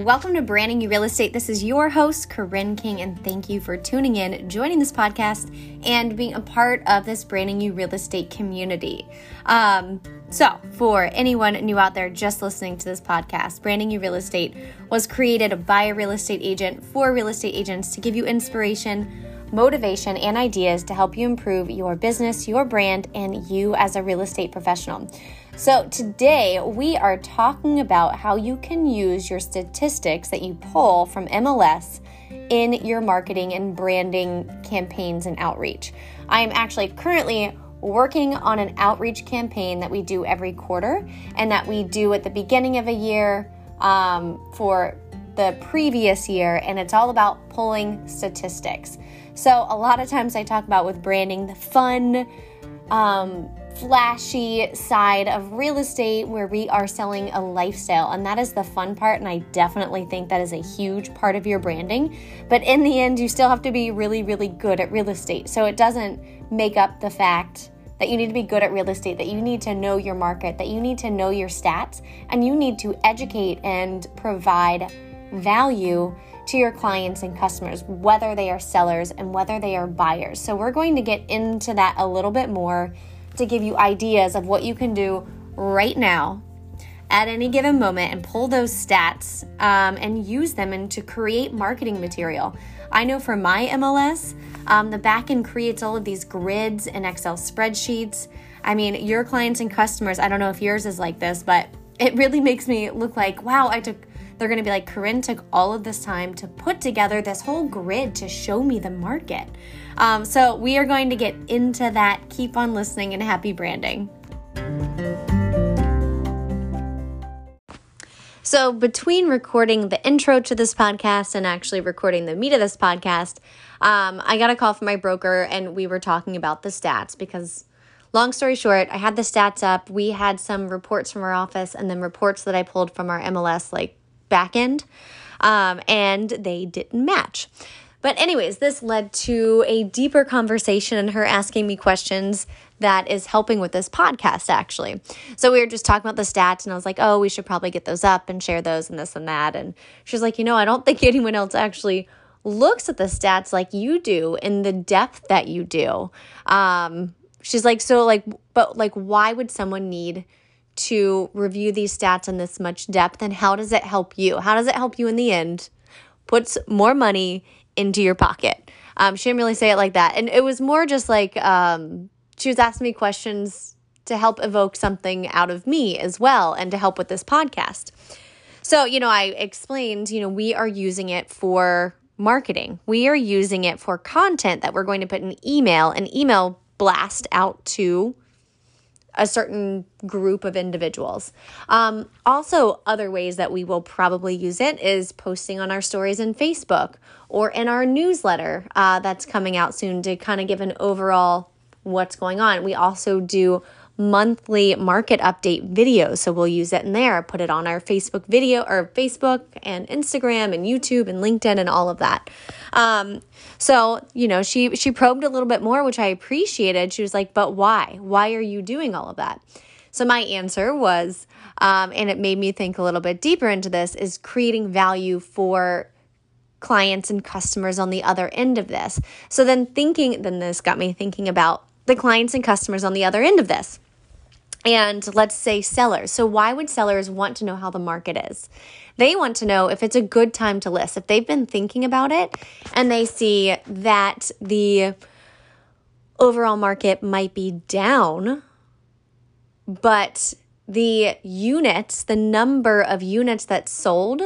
Welcome to Branding You Real Estate. This is your host, Corinne King, and thank you for tuning in, joining this podcast, and being a part of this Branding You Real Estate community. Um, so, for anyone new out there just listening to this podcast, Branding You Real Estate was created by a real estate agent for real estate agents to give you inspiration motivation, and ideas to help you improve your business, your brand, and you as a real estate professional. So, today we are talking about how you can use your statistics that you pull from MLS in your marketing and branding campaigns and outreach. I am actually currently working on an outreach campaign that we do every quarter and that we do at the beginning of a year um, for the previous year, and it's all about pulling statistics. So, a lot of times I talk about with branding the fun, um, flashy side of real estate where we are selling a lifestyle. And that is the fun part. And I definitely think that is a huge part of your branding. But in the end, you still have to be really, really good at real estate. So it doesn't make up the fact that you need to be good at real estate, that you need to know your market, that you need to know your stats, and you need to educate and provide value to your clients and customers, whether they are sellers and whether they are buyers. So, we're going to get into that a little bit more to give you ideas of what you can do right now at any given moment and pull those stats um, and use them and to create marketing material. I know for my MLS, um, the backend creates all of these grids and Excel spreadsheets. I mean, your clients and customers, I don't know if yours is like this, but it really makes me look like, wow, I took they're going to be like, Corinne took all of this time to put together this whole grid to show me the market. Um, so we are going to get into that. Keep on listening and happy branding. So, between recording the intro to this podcast and actually recording the meat of this podcast, um, I got a call from my broker and we were talking about the stats because, long story short, I had the stats up. We had some reports from our office and then reports that I pulled from our MLS like back end, um, and they didn't match. But, anyways, this led to a deeper conversation and her asking me questions that is helping with this podcast, actually. So, we were just talking about the stats, and I was like, oh, we should probably get those up and share those and this and that. And she's like, you know, I don't think anyone else actually looks at the stats like you do in the depth that you do. Um, she's like, so, like, but, like, why would someone need to review these stats in this much depth and how does it help you? How does it help you in the end? Puts more money into your pocket. Um, she didn't really say it like that. And it was more just like um, she was asking me questions to help evoke something out of me as well and to help with this podcast. So, you know, I explained, you know, we are using it for marketing. We are using it for content that we're going to put an email, an email blast out to a certain group of individuals. Um, also, other ways that we will probably use it is posting on our stories in Facebook or in our newsletter uh, that's coming out soon to kind of give an overall what's going on. We also do monthly market update video. So we'll use it in there, put it on our Facebook video or Facebook and Instagram and YouTube and LinkedIn and all of that. Um, so, you know, she she probed a little bit more, which I appreciated. She was like, "But why? Why are you doing all of that?" So my answer was, um, and it made me think a little bit deeper into this, is creating value for clients and customers on the other end of this. So then thinking, then this got me thinking about the clients and customers on the other end of this. And let's say sellers. So, why would sellers want to know how the market is? They want to know if it's a good time to list. If they've been thinking about it and they see that the overall market might be down, but the units, the number of units that sold,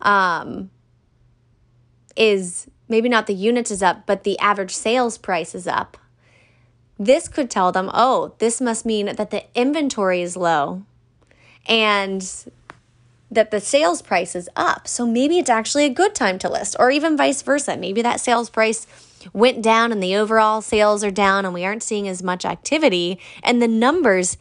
um, is maybe not the units is up, but the average sales price is up this could tell them, oh, this must mean that the inventory is low and that the sales price is up. So maybe it's actually a good time to list, or even vice versa. Maybe that sales price went down and the overall sales are down and we aren't seeing as much activity, and the numbers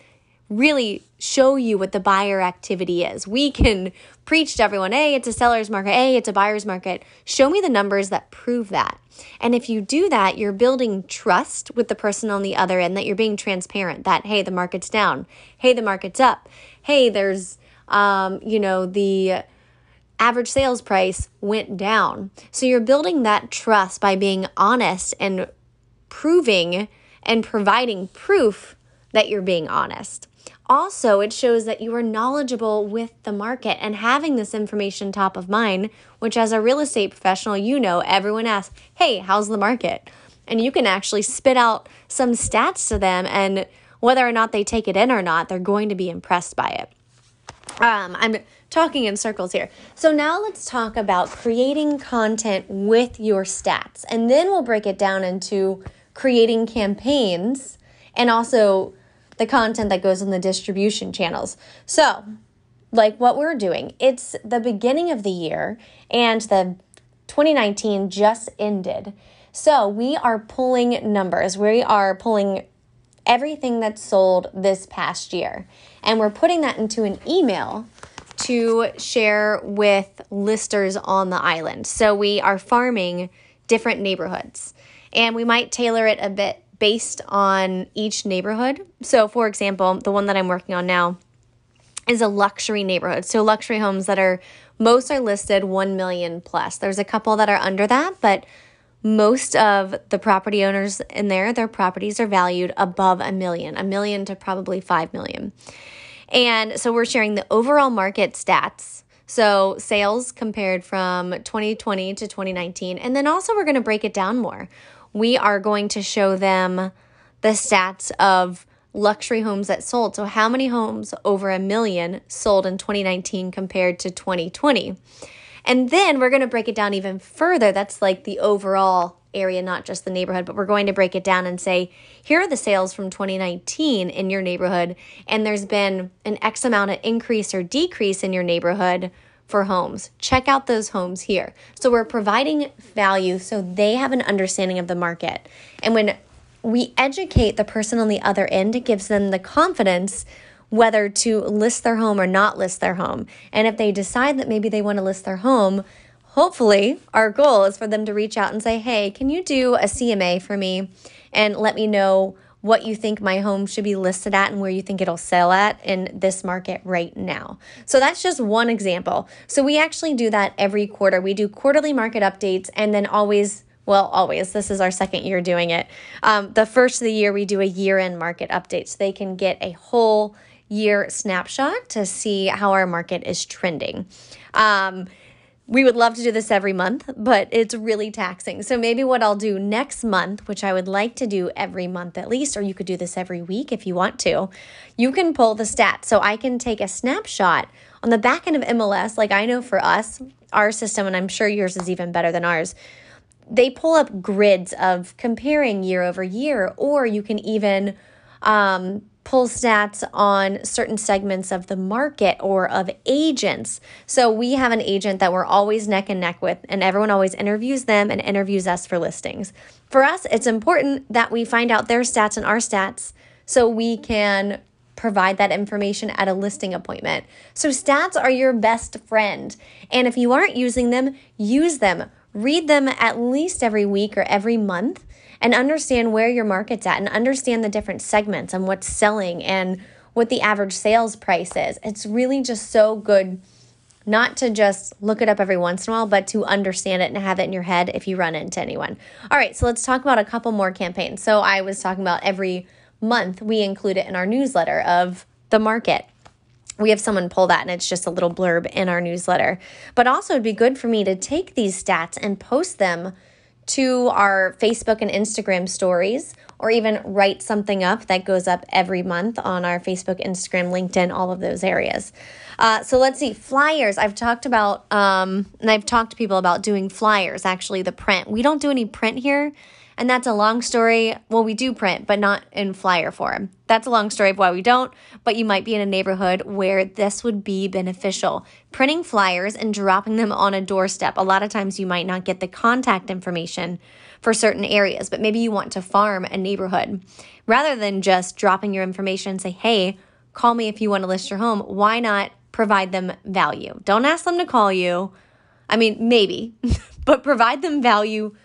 really show you what the buyer activity is. We can preach to everyone, hey, it's a seller's market, hey, it's a buyer's market. Show me the numbers that prove that. And if you do that, you're building trust with the person on the other end that you're being transparent that, hey, the market's down. Hey, the market's up. Hey, there's, um, you know, the average sales price went down. So you're building that trust by being honest and proving and providing proof that you're being honest. Also, it shows that you are knowledgeable with the market and having this information top of mind, which as a real estate professional, you know everyone asks, Hey, how's the market? And you can actually spit out some stats to them, and whether or not they take it in or not, they're going to be impressed by it. Um, I'm talking in circles here. So now let's talk about creating content with your stats, and then we'll break it down into creating campaigns and also the content that goes in the distribution channels. So, like what we're doing, it's the beginning of the year and the 2019 just ended. So, we are pulling numbers. We are pulling everything that's sold this past year. And we're putting that into an email to share with listers on the island. So we are farming different neighborhoods and we might tailor it a bit based on each neighborhood. So, for example, the one that I'm working on now is a luxury neighborhood. So, luxury homes that are most are listed 1 million plus. There's a couple that are under that, but most of the property owners in there, their properties are valued above a million, a million to probably 5 million. And so we're sharing the overall market stats. So sales compared from 2020 to 2019. And then also we're going to break it down more. We are going to show them the stats of luxury homes that sold. So how many homes over a million sold in 2019 compared to 2020? And then we're going to break it down even further. That's like the overall area, not just the neighborhood, but we're going to break it down and say, here are the sales from 2019 in your neighborhood, and there's been an X amount of increase or decrease in your neighborhood for homes. Check out those homes here. So we're providing value so they have an understanding of the market. And when we educate the person on the other end, it gives them the confidence whether to list their home or not list their home. And if they decide that maybe they want to list their home, hopefully our goal is for them to reach out and say, hey, can you do a CMA for me and let me know what you think my home should be listed at and where you think it'll sell at in this market right now. So that's just one example. So we actually do that every quarter. We do quarterly market updates and then always well, always. This is our second year doing it. Um, the first of the year, we do a year end market update so they can get a whole year snapshot to see how our market is trending. Um, we would love to do this every month, but it's really taxing. So maybe what I'll do next month, which I would like to do every month at least, or you could do this every week if you want to, you can pull the stats. So I can take a snapshot on the back end of MLS. Like I know for us, our system, and I'm sure yours is even better than ours, they pull up grids of comparing year over year, or you can even um, pull stats on certain segments of the market or of agents. So we have an agent that we're always neck and neck with, and everyone always interviews them and interviews us for listings. For us, it's important that we find out their stats and our stats so we can provide that information at a listing appointment. So, stats are your best friend. And if you aren't using them, use them. Read them at least every week or every month and understand where your market's at and understand the different segments and what's selling and what the average sales price is. It's really just so good not to just look it up every once in a while, but to understand it and have it in your head if you run into anyone. All right, so let's talk about a couple more campaigns. So I was talking about every month we include it in our newsletter of the market. We have someone pull that and it's just a little blurb in our newsletter. But also, it'd be good for me to take these stats and post them to our Facebook and Instagram stories, or even write something up that goes up every month on our Facebook, Instagram, LinkedIn, all of those areas. Uh, so let's see, flyers. I've talked about, um, and I've talked to people about doing flyers, actually, the print. We don't do any print here and that's a long story. Well, we do print, but not in flyer form. That's a long story of why we don't, but you might be in a neighborhood where this would be beneficial. Printing flyers and dropping them on a doorstep. A lot of times you might not get the contact information for certain areas, but maybe you want to farm a neighborhood. Rather than just dropping your information and say, hey, call me if you want to list your home, why not provide them value? Don't ask them to call you. I mean, maybe, but provide them value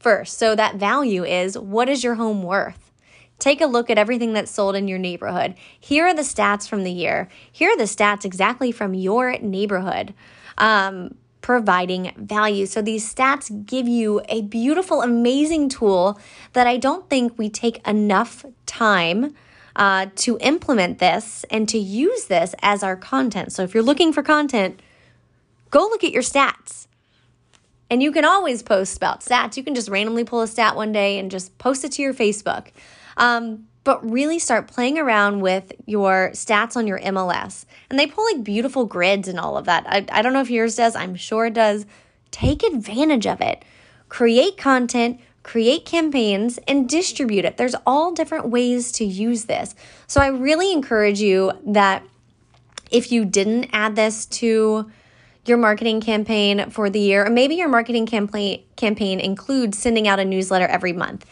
first. So that value is what is your home worth? Take a look at everything that's sold in your neighborhood. Here are the stats from the year. Here are the stats exactly from your neighborhood. Um, providing value. So these stats give you a beautiful, amazing tool that I don't think we take enough time uh, to implement this and to use this as our content. So if you're looking for content, go look at your stats. And you can always post about stats. You can just randomly pull a stat one day and just post it to your Facebook. Um, but really start playing around with your stats on your MLS. And they pull like beautiful grids and all of that. I, I don't know if yours does, I'm sure it does. Take advantage of it. Create content, create campaigns, and distribute it. There's all different ways to use this. So I really encourage you that if you didn't add this to your marketing campaign for the year, or maybe your marketing campaign campaign includes sending out a newsletter every month.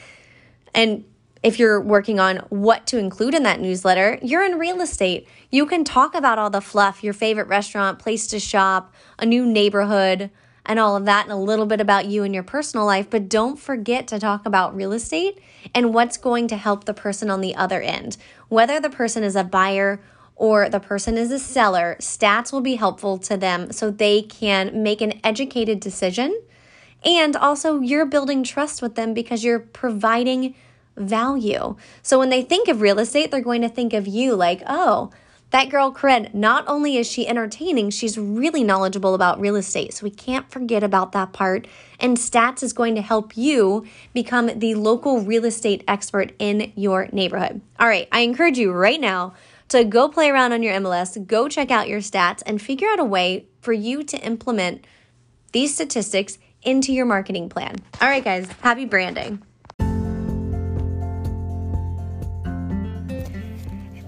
And if you're working on what to include in that newsletter, you're in real estate. You can talk about all the fluff, your favorite restaurant, place to shop, a new neighborhood, and all of that, and a little bit about you and your personal life. But don't forget to talk about real estate and what's going to help the person on the other end. Whether the person is a buyer or the person is a seller, stats will be helpful to them so they can make an educated decision. And also, you're building trust with them because you're providing value. So when they think of real estate, they're going to think of you like, oh, that girl Corinne, not only is she entertaining, she's really knowledgeable about real estate. So we can't forget about that part. And Stats is going to help you become the local real estate expert in your neighborhood. All right, I encourage you right now to go play around on your MLS, go check out your stats, and figure out a way for you to implement these statistics into your marketing plan. All right, guys, happy branding.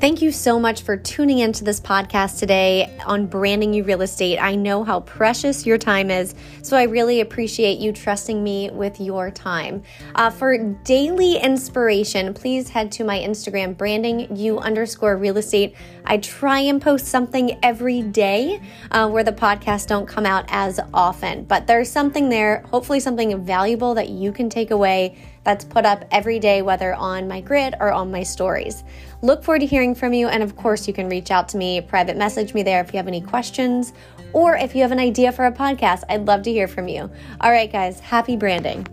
Thank you so much for tuning into this podcast today on Branding You Real Estate. I know how precious your time is, so I really appreciate you trusting me with your time. Uh, for daily inspiration, please head to my Instagram, branding you underscore real estate. I try and post something every day uh, where the podcasts don't come out as often, but there's something there, hopefully, something valuable that you can take away that's put up every day, whether on my grid or on my stories. Look forward to hearing from you. And of course, you can reach out to me, private message me there if you have any questions or if you have an idea for a podcast. I'd love to hear from you. All right, guys, happy branding.